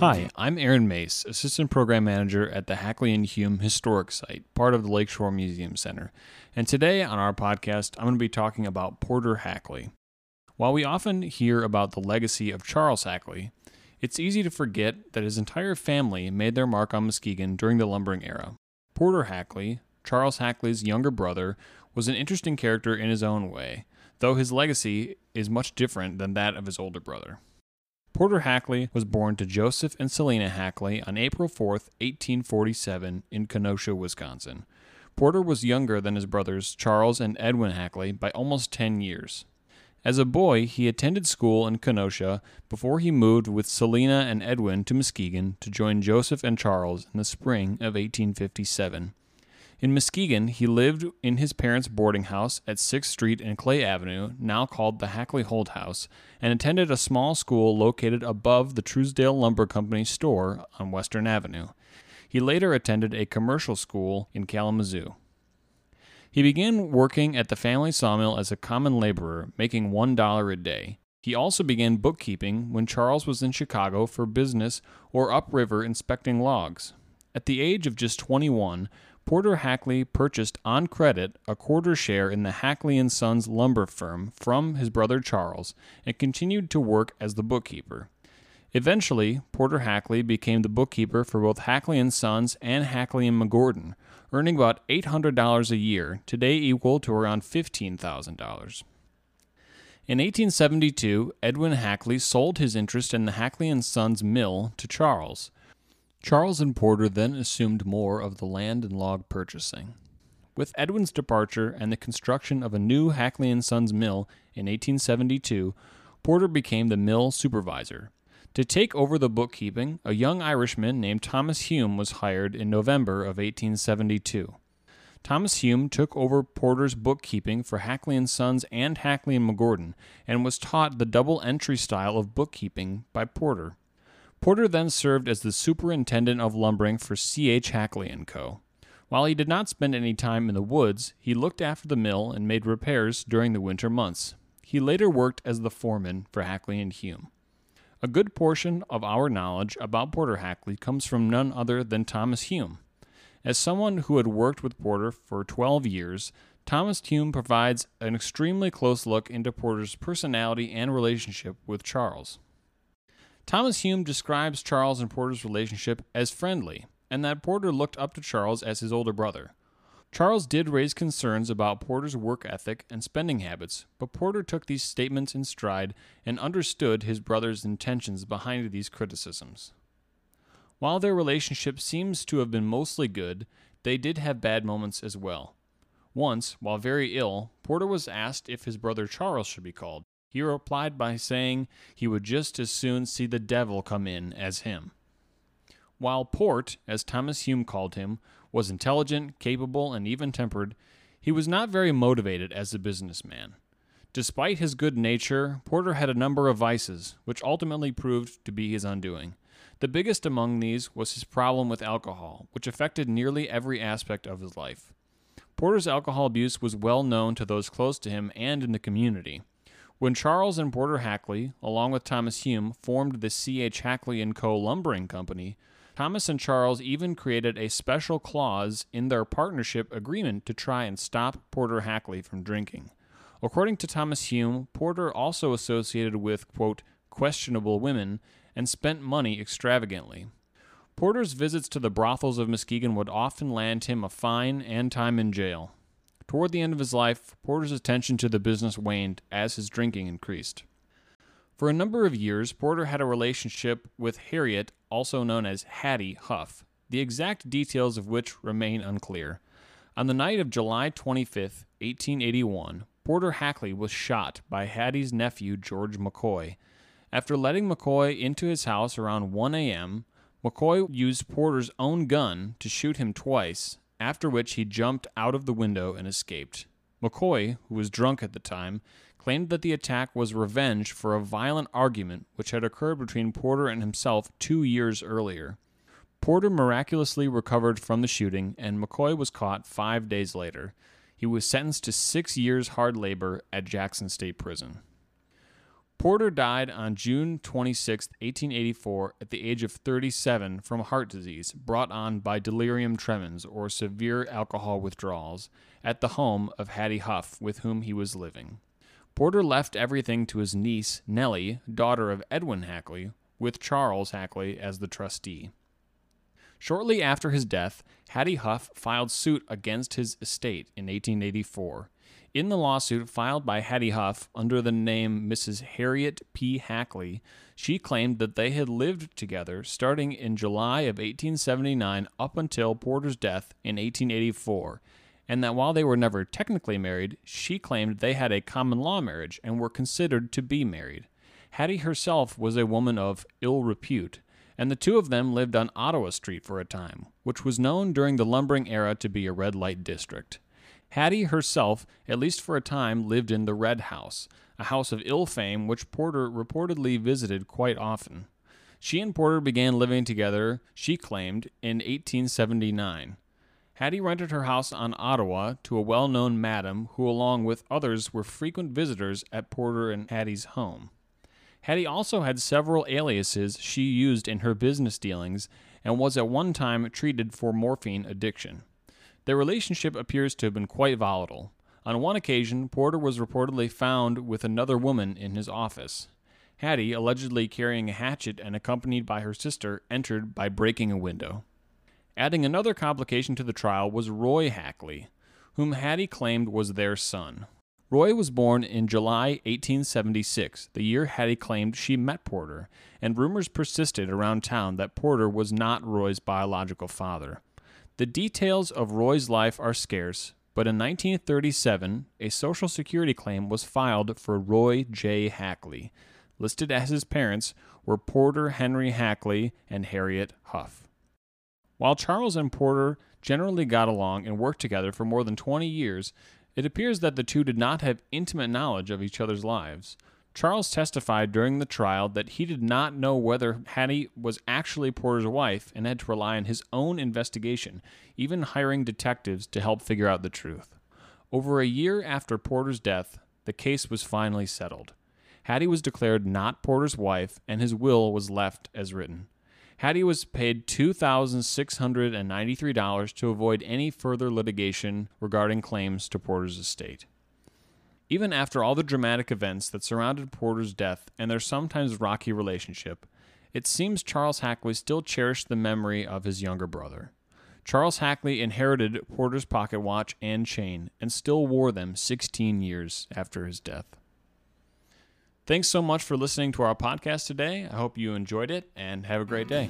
Hi, I'm Aaron Mace, Assistant Program Manager at the Hackley and Hume Historic Site, part of the Lakeshore Museum Center. And today on our podcast, I'm going to be talking about Porter Hackley. While we often hear about the legacy of Charles Hackley, it's easy to forget that his entire family made their mark on Muskegon during the lumbering era. Porter Hackley, Charles Hackley's younger brother, was an interesting character in his own way, though his legacy is much different than that of his older brother. Porter Hackley was born to Joseph and Selina Hackley on April 4, 1847, in Kenosha, Wisconsin. Porter was younger than his brothers Charles and Edwin Hackley by almost 10 years. As a boy, he attended school in Kenosha before he moved with Selina and Edwin to Muskegon to join Joseph and Charles in the spring of 1857. In Muskegon, he lived in his parents' boarding house at 6th Street and Clay Avenue, now called the Hackley Holt House, and attended a small school located above the Truesdale Lumber Company store on Western Avenue. He later attended a commercial school in Kalamazoo. He began working at the family sawmill as a common laborer, making $1 a day. He also began bookkeeping when Charles was in Chicago for business or upriver inspecting logs. At the age of just 21, Porter Hackley purchased on credit a quarter share in the Hackley and Sons lumber firm from his brother Charles and continued to work as the bookkeeper. Eventually, Porter Hackley became the bookkeeper for both Hackley and Sons and Hackley and McGordon, earning about $800 a year, today equal to around $15,000. In 1872, Edwin Hackley sold his interest in the Hackley and Sons mill to Charles. Charles and Porter then assumed more of the land and log purchasing. With Edwin's departure and the construction of a new Hackley and Sons mill in 1872, Porter became the mill supervisor. To take over the bookkeeping, a young Irishman named Thomas Hume was hired in November of 1872. Thomas Hume took over Porter's bookkeeping for Hackley and Sons and Hackley and McGordon and was taught the double entry style of bookkeeping by Porter. Porter then served as the superintendent of lumbering for C.H. Hackley & Co. While he did not spend any time in the woods, he looked after the mill and made repairs during the winter months. He later worked as the foreman for Hackley and Hume. A good portion of our knowledge about Porter Hackley comes from none other than Thomas Hume. As someone who had worked with Porter for 12 years, Thomas Hume provides an extremely close look into Porter's personality and relationship with Charles. Thomas Hume describes Charles and Porter's relationship as friendly, and that Porter looked up to Charles as his older brother. Charles did raise concerns about Porter's work ethic and spending habits, but Porter took these statements in stride and understood his brother's intentions behind these criticisms. While their relationship seems to have been mostly good, they did have bad moments as well. Once, while very ill, Porter was asked if his brother Charles should be called. He replied by saying he would just as soon see the devil come in as him. While Port, as Thomas Hume called him, was intelligent, capable, and even tempered, he was not very motivated as a businessman. Despite his good nature, Porter had a number of vices, which ultimately proved to be his undoing. The biggest among these was his problem with alcohol, which affected nearly every aspect of his life. Porter's alcohol abuse was well known to those close to him and in the community. When Charles and Porter Hackley, along with Thomas Hume, formed the C.H. Hackley & Co. Lumbering Company, Thomas and Charles even created a special clause in their partnership agreement to try and stop Porter Hackley from drinking. According to Thomas Hume, Porter also associated with, quote, questionable women and spent money extravagantly. Porter's visits to the brothels of Muskegon would often land him a fine and time in jail. Toward the end of his life, Porter's attention to the business waned as his drinking increased. For a number of years, Porter had a relationship with Harriet, also known as Hattie Huff, the exact details of which remain unclear. On the night of July 25, 1881, Porter Hackley was shot by Hattie's nephew, George McCoy. After letting McCoy into his house around 1 a.m., McCoy used Porter's own gun to shoot him twice after which he jumped out of the window and escaped. McCoy, who was drunk at the time, claimed that the attack was revenge for a violent argument which had occurred between Porter and himself two years earlier. Porter miraculously recovered from the shooting, and McCoy was caught five days later. He was sentenced to six years hard labor at Jackson State Prison. Porter died on June 26, 1884, at the age of 37 from heart disease brought on by delirium tremens or severe alcohol withdrawals at the home of Hattie Huff, with whom he was living. Porter left everything to his niece, Nellie, daughter of Edwin Hackley, with Charles Hackley as the trustee. Shortly after his death, Hattie Huff filed suit against his estate in 1884. In the lawsuit filed by Hattie Huff under the name Mrs. Harriet P. Hackley, she claimed that they had lived together starting in July of 1879 up until Porter's death in 1884, and that while they were never technically married, she claimed they had a common law marriage and were considered to be married. Hattie herself was a woman of ill repute, and the two of them lived on Ottawa Street for a time, which was known during the lumbering era to be a red light district. Hattie herself, at least for a time, lived in the Red House, a house of ill fame which Porter reportedly visited quite often. She and Porter began living together, she claimed, in 1879. Hattie rented her house on Ottawa to a well known madam who, along with others, were frequent visitors at Porter and Hattie's home. Hattie also had several aliases she used in her business dealings and was at one time treated for morphine addiction. Their relationship appears to have been quite volatile. On one occasion, Porter was reportedly found with another woman in his office. Hattie, allegedly carrying a hatchet and accompanied by her sister, entered by breaking a window. Adding another complication to the trial was Roy Hackley, whom Hattie claimed was their son. Roy was born in July 1876, the year Hattie claimed she met Porter, and rumors persisted around town that Porter was not Roy's biological father. The details of Roy's life are scarce, but in 1937, a Social Security claim was filed for Roy J. Hackley. Listed as his parents were Porter Henry Hackley and Harriet Huff. While Charles and Porter generally got along and worked together for more than 20 years, it appears that the two did not have intimate knowledge of each other's lives. Charles testified during the trial that he did not know whether Hattie was actually Porter's wife and had to rely on his own investigation, even hiring detectives to help figure out the truth. Over a year after Porter's death, the case was finally settled. Hattie was declared not Porter's wife, and his will was left as written. Hattie was paid $2,693 to avoid any further litigation regarding claims to Porter's estate. Even after all the dramatic events that surrounded Porter's death and their sometimes rocky relationship, it seems Charles Hackley still cherished the memory of his younger brother. Charles Hackley inherited Porter's pocket watch and chain and still wore them 16 years after his death. Thanks so much for listening to our podcast today. I hope you enjoyed it and have a great day.